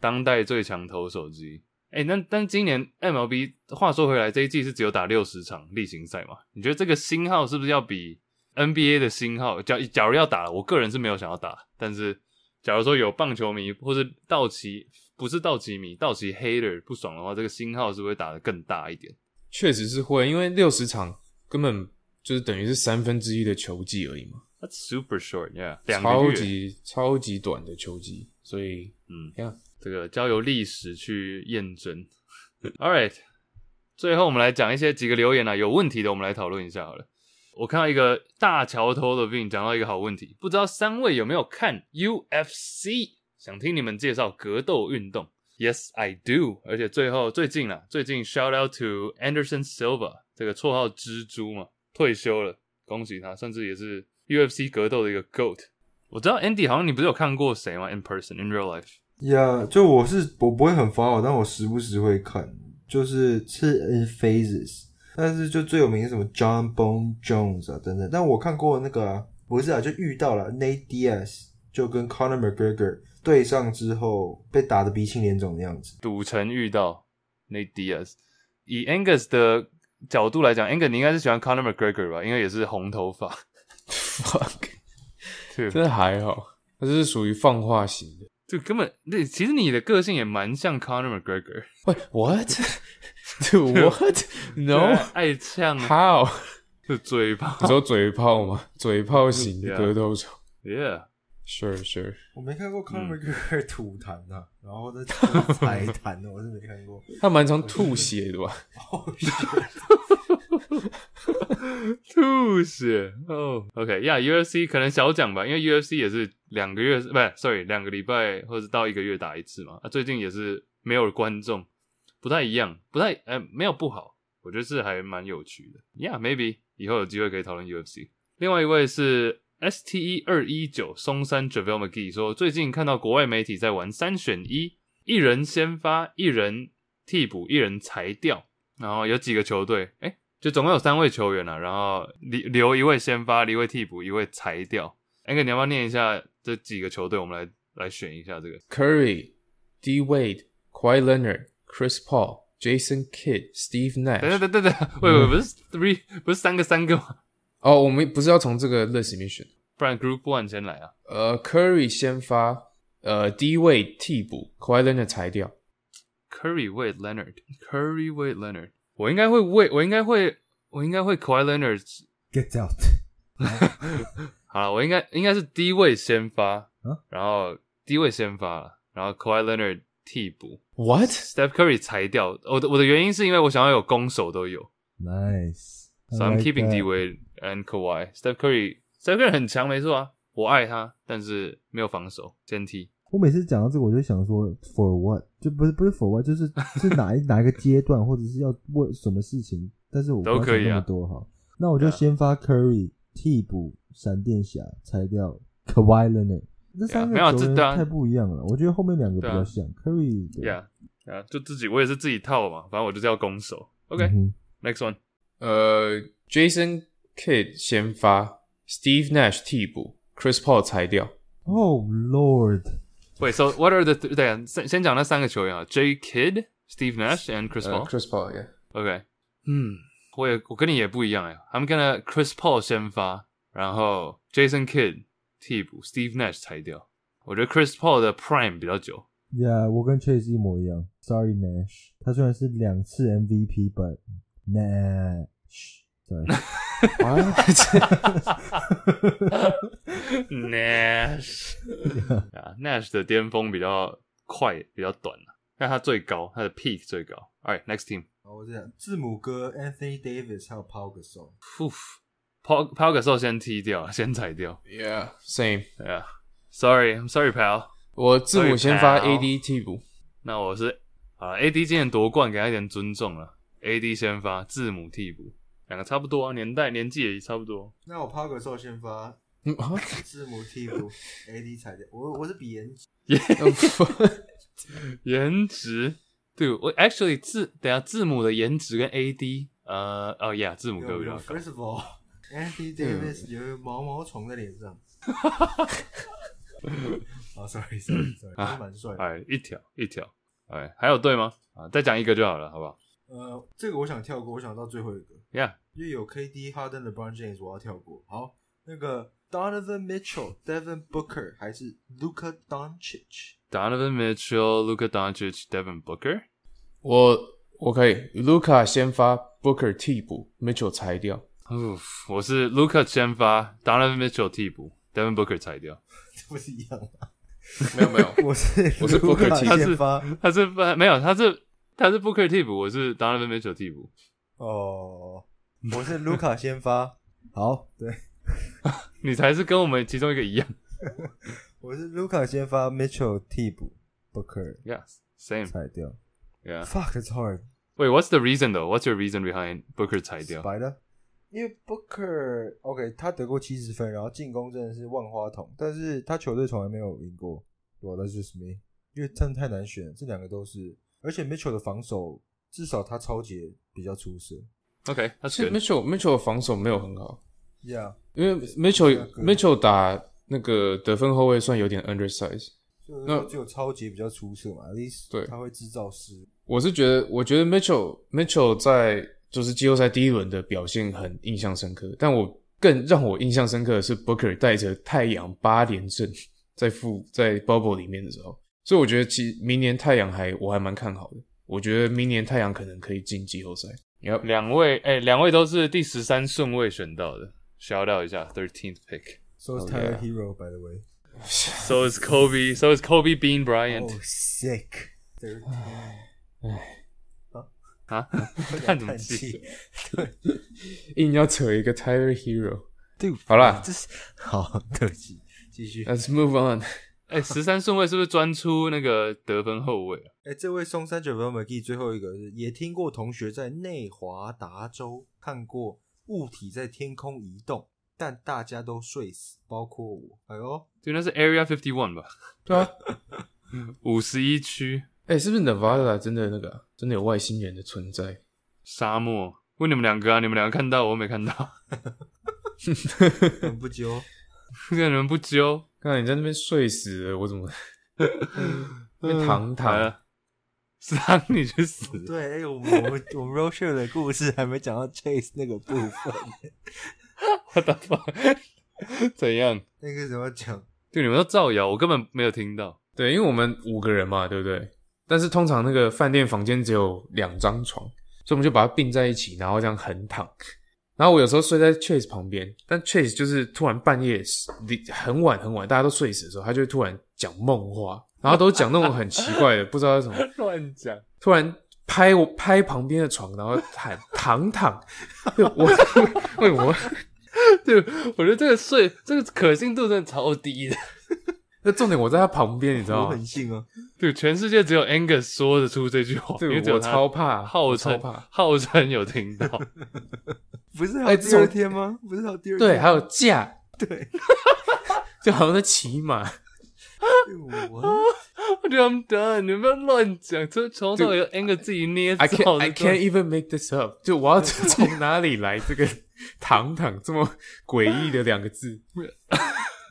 当代最强投手之一。哎、那但今年 MLB 话说回来，这一季是只有打六十场例行赛嘛？你觉得这个新号是不是要比 NBA 的新号？假假如要打，我个人是没有想要打，但是假如说有棒球迷或是道奇不是道奇迷，道奇 hater 不爽的话，这个新号是不是会打得更大一点？确实是会，因为六十场根本就是等于是三分之一的球季而已嘛，That's super short, yeah，两个超，级超级短的球季，所以嗯，呀，这个交由历史去验证。All right，最后我们来讲一些几个留言啊，有问题的我们来讨论一下好了。我看到一个大桥头的 Vin 讲到一个好问题，不知道三位有没有看 UFC？想听你们介绍格斗运动。Yes, I do。而且最后最近啊，最近 shout out to Anderson Silva 这个绰号蜘蛛嘛，退休了，恭喜他，甚至也是 UFC 格斗的一个 GOAT。我知道 Andy 好像你不是有看过谁吗？In person, in real life。呀就我是我不会很 follow，但我时不时会看，就是是 in phases。但是就最有名是什么 John Bone Jones 啊等等，但我看过那个、啊、不是啊，就遇到了 Nate Diaz，就跟 Conor McGregor 对上之后被打得鼻青脸肿的样子。赌城遇到 Nate Diaz。以 Angus 的角度来讲，Angus 你应该是喜欢 Conor McGregor 吧？因为也是红头发。fuck，这还好，他是属于放话型的。这根本那，其实你的个性也蛮像 Conor McGregor。喂，what？Dude, what? 对 No? 啊爱呛啊，How？是嘴炮。你说嘴炮吗？嘴炮型格斗手 Yeah，？Sure, sure。我没看过 Conor 嗯 McGregor 吐痰啊，然后在踩痰的，我是没看过。他蛮常吐血的吧？哦，吐血哦。OK，Yeah，UFC 可能小讲吧，因为 UFC 也是两个月，不是，sorry，两个礼拜或者到一个月打一次嘛。啊，最近也是没有观众，不太一样，不太呃没有不好，我觉得是还蛮有趣的。Yeah，maybe 以后有机会可以讨论 UFC。另外一位是 STE 二一九松山 Javel McGee 说，最近看到国外媒体在玩三选一，一人先发，一人替补，一人裁掉，然后有几个球队，哎、就总共有三位球员啊，然后留留一位先发，一位替补，一位裁掉。安哥，你要不要念一下这几个球队？我们来来选一下这个。Curry、D Wade、Kawhi Leonard、Chris Paul、Jason Kidd、Steve 等等 Nash。等等等，喂喂，不是 three，不是三个三个吗？哦，我们不是要从这个 list 里面选。不然 Group One 先来啊。呃，Curry 先发，呃，D Wade 替补，Kawhi Leonard 裁掉。Curry Wade Leonard，Curry Wade Leonard，我应该会为，我应该会，我应该会 Kawhi Leonard。Get out！好了，我应该应该是低位先发，啊然后低位先发了，然后 Kawhi Leonard 替补 What？，Steph Curry 裁掉。我的我的原因是因为我想要有攻守都有 Nice。，so I'm keeping D Wade and Kawhi。Steph Curry，Steph Curry 很强，没错啊，我爱他，但是没有防守，先踢。我每次讲到这个，我就想说，for what？就不是不是 for what，就是是哪一 哪一个阶段，或者是要为什么事情？但是我都可以啊想那么多哈。那我就先发 Curry 替补闪电侠，拆掉 Kawhi Leonard。这三个球员太不一样了，我觉得后面两个比较像 Curry 对。Yeah，啊，就自己我也是自己套嘛，反正我就是要攻守。OK，next、嗯 one。呃，Jason Kidd 先发，Steve Nash 替补，Chris Paul 裁掉。哼 Oh Lord，Wait, so what are the th 对啊，先先讲那三个球员啊，J Kidd、Steve Nash and Chris 呃 Paul。，Chris Paul，yeah。OK，嗯，我也我跟你也不一样哎，I'm gonna Chris Paul 先发，然后 Jason Kidd 替补，Steve Nash 裁掉。我觉得 Chris Paul 的 Prime 比较久。Yeah，我跟 Chase 一模一样。Sorry Nash，他虽然是两次 MVP，but Nash，sorry。Nash 啊，Nash 的巅峰比较快，比较短啊，但他最高，他的 peak 最高。Alright, next team. 好，我这样，字母哥 Anthony Davis 还有 Paul Gasol。Pau Pau Gasol 先踢掉，先裁掉。Yeah，same。Yeah，sorry，I'm sorry, pal。我字母先发 Sorry, pal AD 替补。那我是啊，AD 今年夺冠，给他一点尊重了。AD 先发，字母替补，两个差不多啊，年代年纪也差不多。那我 Gasol 先发，字母替补，AD 裁掉。我我是比颜值。颜值，对我 actually 字等下字母的颜值跟 AD，呃，哦呀，字母哥比较高。First of all，Anthony Davis 有毛毛虫在脸上。哦，sorry，sorry，sorry，他蛮帅的。哎，一条一条。哎，还有对吗？啊，再讲一个就好了，好不好呃，这个我想跳过，我想到最后一个，？Yeah，因为有 KD、Harden、LeBron James，我要跳过。好，那个 Donovan Mitchell、Devin Booker 还是 Luka Doncic？Donovan Mitchell、Luka Doncic、Devin Booker。我我可以，Luca 先发，Booker 替补，Mitchell 裁掉。哦，我是 Luka 先发，Donovan Mitchell 替补，Devin Booker 裁掉。这不是一样吗？没有没有，我是我是 Booker Luka 替他是先发。他是不没有，他是他是 Booker 替补，我是 Donovan Mitchell 替补。哦，我是 Luka 先发。好，对，你才是跟我们其中一个一样。我是 Luka 先发，Mitchell 替补，Booker Yeah，same。裁掉。Yeah。Fuck, it's hard. Wait, what's the reason though? What's your reason behind Booker 裁掉？白的，因为 Booker OK，他得过七十分，然后进攻真的是万花筒，但是他球队从来没有赢过。我的就是 me，因为真的太难选了，这两个都是，而且 Mitchell 的防守至少他超节比较出色。OK，他其实是 Mitchell Mitchell 的防守没有很好，Yeah，因为 Mitchell 那个 Mitchell 打那个得分后卫算有点 undersize。就是那说只有超节比较出色嘛，at least 对他会制造失误。我是觉得，我觉得 Mitchell Mitchell 在就是季后赛第一轮的表现很印象深刻，但我更让我印象深刻的是 Booker 带着太阳八连胜在负在 Bubble 里面的时候，所以我觉得其明年太阳还我还蛮看好的，我觉得明年太阳可能可以进季后赛。要两位，哎、两位都是第十三顺位选到的，shout out 一下，thirteenth pick。So is Oh, Tyler yeah. Hero by the way. So is Kobe. So is Kobe Bean Bryant. Oh sick. 哎啊，啊叹什么气对？硬要扯一个 Tyler Hero。对，好啦这是好，对不起，继续。Let's move on。哎、十三顺位是不是专出那个得分后卫啊？哎，这位松山九分 McGee 最后一个是也听过同学在内华达州看过物体在天空移动，但大家都睡死，包括我。哎呦，对，那是 Area Fifty One 吧？对啊，五十一区哎、是不是 Nevada 真的那个啊、真的有外星人的存在？沙漠。问你们两个啊，你们两个看到，我没看到，很不揪。这个人不揪。看你在那边睡死了，我怎么？那边躺来躺，了，伤你去死！对，哎，我们我们我们 Rocher 的故事还没讲到 Chase 那个部分，我的妈！怎样？那个怎么讲？对，你们都造谣，我根本没有听到。对，因为我们五个人嘛，对不对？但是通常那个饭店房间只有两张床，所以我们就把它并在一起，然后这样横躺。然后我有时候睡在 Chase 旁边，但 Chase 就是突然半夜离很晚很晚，大家都睡死的时候，他就会突然讲梦话，然后都讲那种很奇怪的，不知道是什么，乱讲。突然拍我拍旁边的床，然后喊躺躺，对我为什么？对，我觉得这个睡这个可信度真的超低的。那重点我在他旁边，你知道吗我很？信哦。对，全世界只有 Angus 说得出这句话，因为对，我超怕，号称我超怕。号称有听到。不是还哎有第二天吗？不是还有第二天？对，还有假，对，就好像在骑马。我 我觉得 I'm done，你们不要乱讲，这从头到尾 Angus 自己捏 I 造 can't 的 I can't even make this up。就我要从哪里来这个“堂堂”这么诡异的两个字？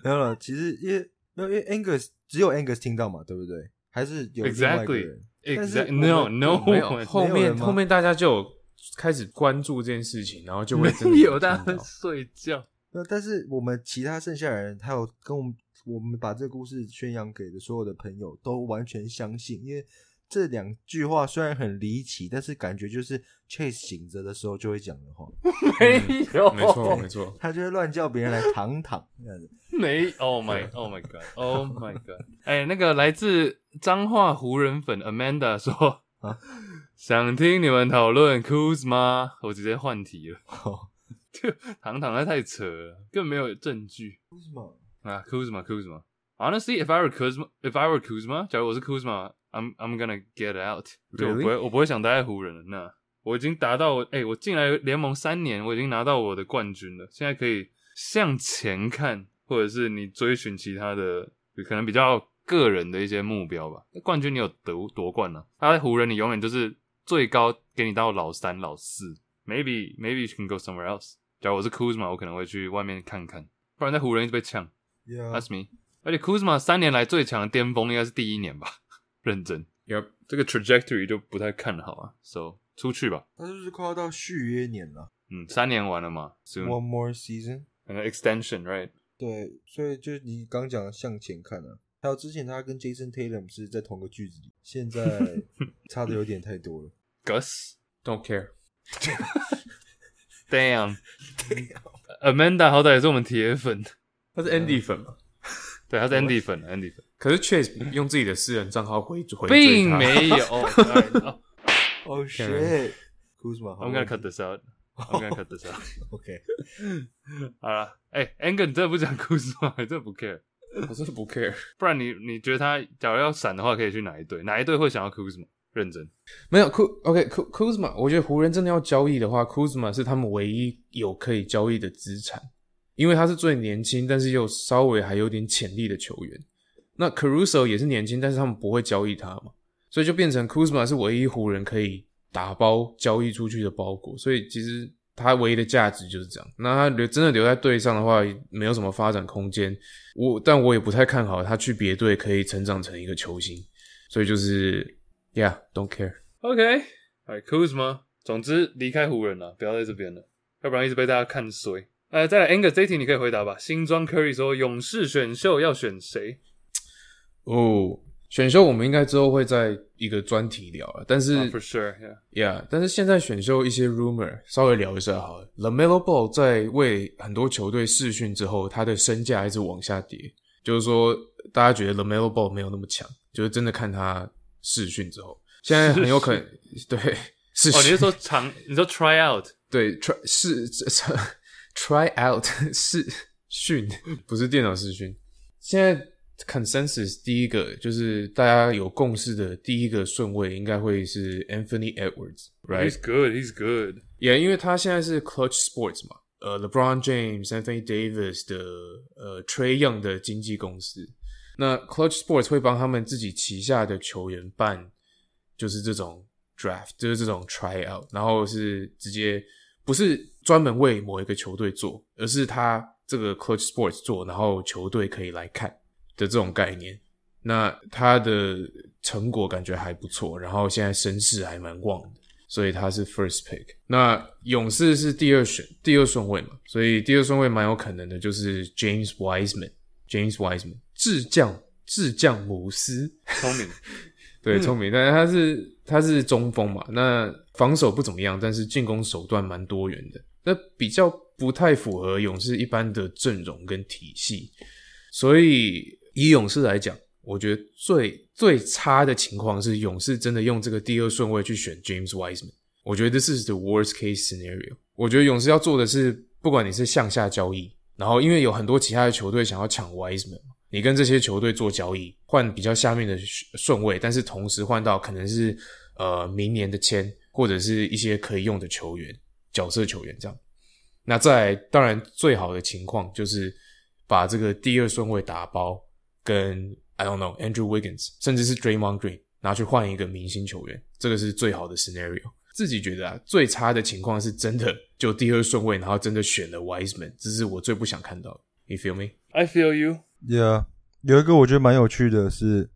没有了。其实因为没有，因为 Angus 只有 Angus 听到嘛，对不对？还是有另外一个 Exactly 人？但是 no no 后面后面大家就有开始关注这件事情，然后就会真的没有，大家在睡觉。那但是我们其他剩下的人，还有跟我们我们把这个故事宣扬给的所有的朋友，都完全相信，因为这两句话虽然很离奇，但是感觉就是 Chase 醒着的时候就会讲的话，没有，没错没错。他就会乱叫别人来躺躺这样子。没，Oh my Oh my God，Oh my God！哎、那个来自彰化湖人粉 Amanda 说啊想听你们讨论 Kuzma，我直接换题了。就，堂堂那太扯了，根本没有证据为什么？啊！Kuzma Kuzma。Honestly, if I were Kuzma, if I were Kuzma，假如我是 Kuzma，I'm I'm gonna get out。就我？不会，我不会想待在湖人了。那我已经达到我，哎、我进来联盟三年，我已经拿到我的冠军了。现在可以向前看，或者是你追寻其他的，可能比较个人的一些目标吧。冠军你有得夺冠了、他在湖人你永远就是最高给你到老三、老四。Maybe maybe you can go somewhere else。假如我是 Kuzma，我可能会去外面看看，不然在湖人一直被呛。Yeah，That's me。而且 Kuzma 三年来最强的巅峰应该是第一年吧？认真。Yep，这个 trajectory 就不太看好啊。So 出去吧，他就是快要到续约年了嗯，三年完了嘛，soon，One more season。可能 extension right？对，所以就是你刚讲的向前看啊，还有之前他跟 Jason Tatum 是在同个句子里，现在差的有点太多了。Gus Don't care。damn Amanda 好歹也是我们铁粉，他是 Andy 粉嘛？对，他是 Andy 粉，Andy 粉，可是 Chase 用自己的私人账号回回追并没有。Oh, Oh shit，Kuzma，I'm gonna cut this out. I'm gonna cut this out. OK，好了，哎、a n g e r 你真的不讲故事吗？你真的不 care？我真的不 care。不然你你觉得他假如要闪的话，可以去哪一队？哪一队会想要 Kuzma？认真，没有？K OK Ku Kuzma，我觉得湖人真的要交易的话，Kuzma 是他们唯一有可以交易的资产，因为他是最年轻，但是又稍微还有点潜力的球员。那 Caruso 也是年轻，但是他们不会交易他嘛，所以就变成 Kuzma 是唯一湖人可以打包交易出去的包裹。所以其实他唯一的价值就是这样。那他留真的留在队上的话，没有什么发展空间。我但我也不太看好他去别队可以成长成一个球星。所以就是 Yeah，don't care。OK，哎，Kuzma，总之离开湖人了，不要在这边了，要不然一直被大家看衰。呃，再来 Angus 这一题你可以回答吧。新装 Curry 说勇士选秀要选谁？哦，选秀我们应该之后会在一个专题聊了，但是、啊 For sure，yeah。Yeah，但是现在选秀一些 rumor 稍微聊一下好了。Lamelo Ball 在为很多球队试训之后，他的身价一直往下跌，就是说大家觉得 Lamelo Ball 没有那么强，就是真的看他试训之后，现在很有可能对试哦，你训是说长？你说 try out？对 try 试 try out 试训，不是电脑试训。现在 consensus 第一个就是大家有共识的第一个顺位应该会是 Anthony Edwards，right？He's good. He's good. 也、因为他现在是 Clutch Sports 嘛，呃，LeBron James、Anthony Davis 的呃 Trey Young 的经纪公司，那 Clutch Sports 会帮他们自己旗下的球员办，就是这种 draft，就是这种 try out，然后是直接不是专门为某一个球队做，而是他这个 Clutch Sports 做，然后球队可以来看的这种概念。那他的成果感觉还不错，然后现在声势还蛮旺的。所以他是 first pick。那勇士是第二选第二顺位嘛，所以第二顺位蛮有可能的，就是 James Wiseman。James Wiseman，智将智将姆斯，聪明。对，聪明，但是他是他是中锋嘛，那防守不怎么样，但是进攻手段蛮多元的，那比较不太符合勇士一般的阵容跟体系，所以以勇士来讲，我觉得最最差的情况是勇士真的用这个第二顺位去选 James Wiseman，我觉得这是 the worst case scenario。我觉得勇士要做的是，不管你是向下交易，然后因为有很多其他的球队想要抢 Wiseman 嘛。你跟这些球队做交易，换比较下面的顺位，但是同时换到可能是呃明年的签，或者是一些可以用的球员、角色球员这样。那在当然最好的情况就是把这个第二顺位打包，跟 I don't know Andrew Wiggins，甚至是 Draymond Green 拿去换一个明星球员，这个是最好的 scenario。自己觉得啊，最差的情况是真的就第二顺位，然后真的选了 Wiseman，这是我最不想看到的。You feel me？I feel you. Yeah，有一个我觉得蛮有趣的是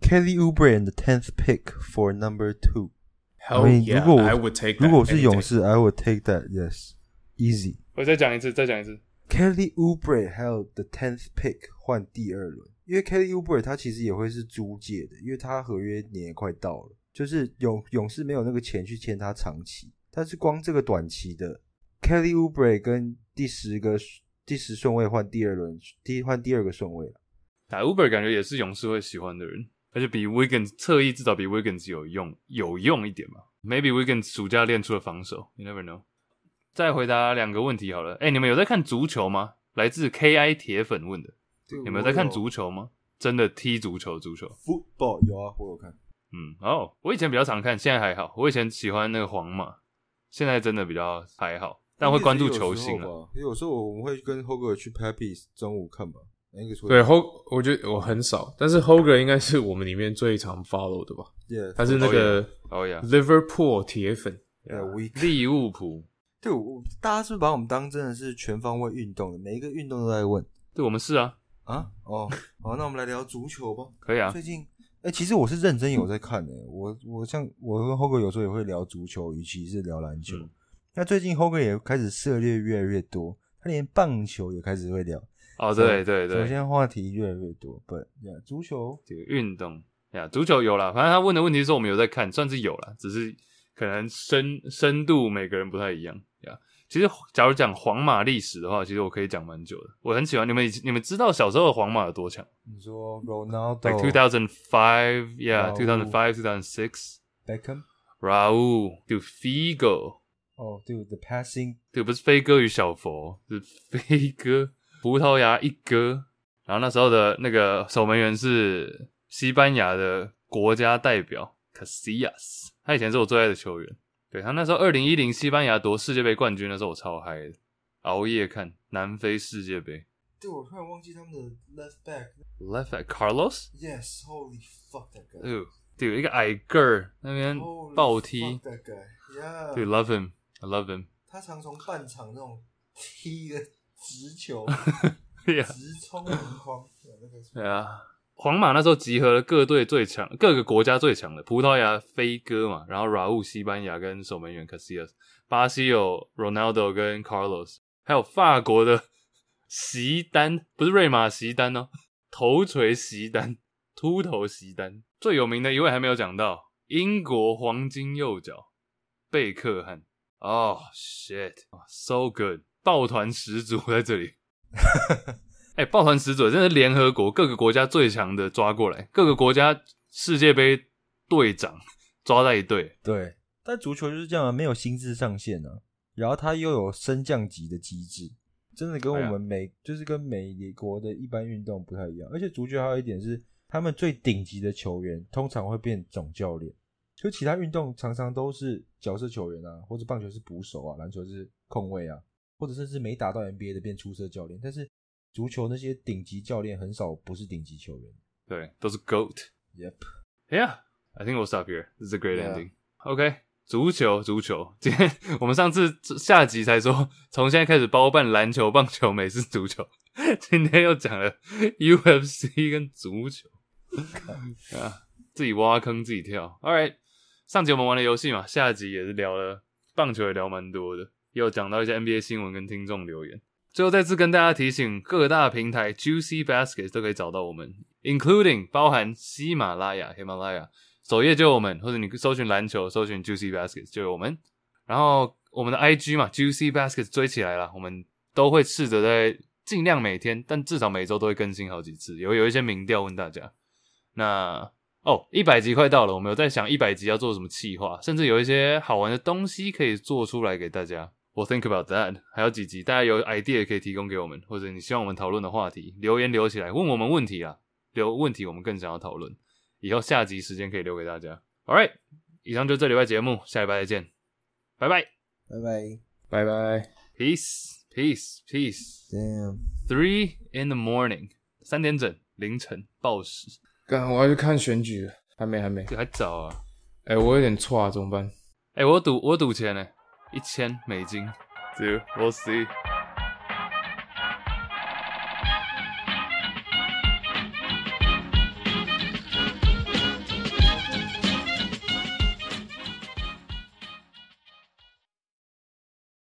Kelly Oubre and the tenth pick for number two。Hell I mean，yeah, 如果我 I would take that 如果我是勇士，I would take that. Yes, easy. 我再讲一次，再讲一次。Kelly Oubre 还有 the tenth pick 换第二轮，因为 Kelly Oubre 他其实也会是租借的，因为他合约年也快到了，就是勇勇士没有那个钱去签他长期，但是光这个短期的 Kelly Oubre 跟第十个第十顺位换第二轮，第换第二个顺位了。打 Uber 感觉也是勇士会喜欢的人，而且比 Wiggins 侧翼至少比 Wiggins 有用有用一点嘛。Maybe Wiggins 暑假练出了防守，You never know。再回答两个问题好了。哎、你们有在看足球吗？来自 KI 铁粉问的，你们有在看足球吗？真的踢足球？足球？football 有啊，我有看。嗯，哦，我以前比较常看，现在还好。我以前喜欢那个皇马，现在真的比较还好，但会关注球星啊。有时候我们会跟 Hoger 去 Pappy 中午看吧。那个对 Hog，我觉得我很少，但是 Hoger 应该是我们里面最常 follow 的吧？，Yeah，他是那个哦呀，Liverpool 铁粉。We 利物浦，对我大家是不是把我们当真的是全方位运动的，每一个运动都在问对我们是啊，啊？哦，好，那我们来聊足球吧。可以啊最。近哎、其实我是认真有在看的、我我像我跟 hogar 有时候也会聊足球，与其是聊篮球。嗯那最近 Hogan 也开始涉猎越来越多，他连棒球也开始会聊。哦，对对对，首先话题越来越多，不，呀，足球这个运动呀，足球有啦，反正他问的问题是我们有在看，算是有啦，只是可能深深度每个人不太一样呀。其实，假如讲皇马历史的话，其实我可以讲蛮久的。我很喜欢你们，你们知道小时候的皇马有多强你说 Ronaldo、？Like two thousand five, yeah, 哦 two thousand five, two thousand six, Beckham，Raul, 就 Figo，哦，对，The Passing，对不是飞哥与小佛，是飞哥，葡萄牙一哥。然后那时候的那个守门员是西班牙的国家代表 Casillas，他以前是我最爱的球员。对他那时候二零一零西班牙夺世界杯冠军的时候，我超嗨的，熬夜看南非世界杯。对我突然忘记他们的 Left Back。Left back Carlos，Yes，Holy fuck that guy。哦，对，一个矮个儿那边 Holy 暴踢 fuck，that guy，Yeah。对，love him，I love him，他常从半场那种踢的直球。直冲门框，对那个对啊，皇马那时候集合了各队最强、各个国家最强的，葡萄牙飞哥嘛，然后 Raul 西班牙跟守门员 Casillas，巴西有 Ronaldo 跟 Carlos，还有法国的席丹，不是瑞马席丹哦，头锤席丹，秃头席丹，最有名的一位还没有讲到，英国黄金右脚贝克汉。哦、shit，so good，抱团始祖在这里。哎、抱团始祖真的是联合国各个国家最强的抓过来，各个国家世界杯队长抓在一队。对，但足球就是这样啊，没有薪资上限啊，然后它又有升降级的机制，真的跟我们美、就是跟美国的一般运动不太一样。而且足球还有一点是，他们最顶级的球员通常会变总教练，就其他运动常常都是角色球员啊，或者棒球是捕手啊，篮球是控卫啊，或者甚至没打到 NBA 的变出色教练，但是足球那些顶级教练很少不是顶级球员。对，都是 GOAT。Yep，Yeah, I think we'll stop here. This is a great Yeah. ending. OK，足球，足球。今天我们上次下集才说，从现在开始包办篮球、棒球、美式足球。今天又讲了 UFC 跟足球，啊，自己挖坑自己跳。All right，上集我们玩了游戏嘛，下集也是聊了棒球，也聊蛮多的，也有讲到一些 NBA 新闻跟听众留言。最后再次跟大家提醒，各大平台 Juicy Baskets 都可以找到我们，including 包含喜马拉雅、喜马拉雅首页就有我们，或者你搜寻篮球，搜寻 Juicy Baskets 就有我们。然后我们的 IG 嘛，Juicy Baskets 追起来了，我们都会试着在尽量每天，但至少每周都会更新好几次。有有一些民调问大家，那哦，一百集快到了，我们有在想一百集要做什么企划，甚至有一些好玩的东西可以做出来给大家。我 think about that，还有几集，大家有 idea 可以提供给我们，或者你希望我们讨论的话题，留言留起来，问我们问题啊，留问题我们更想要讨论，以后下集时间可以留给大家。All right，以上就这礼拜节目，下礼拜再见，拜拜拜拜。拜拜。，peace peace peace。Damn。Three in the morning，三点整凌晨报时，干，我要去看选举了，还没，还没。这还早啊！哎、我有点错啊，怎么办？哎、我赌我赌钱呢，一千美金，dude，we'll see。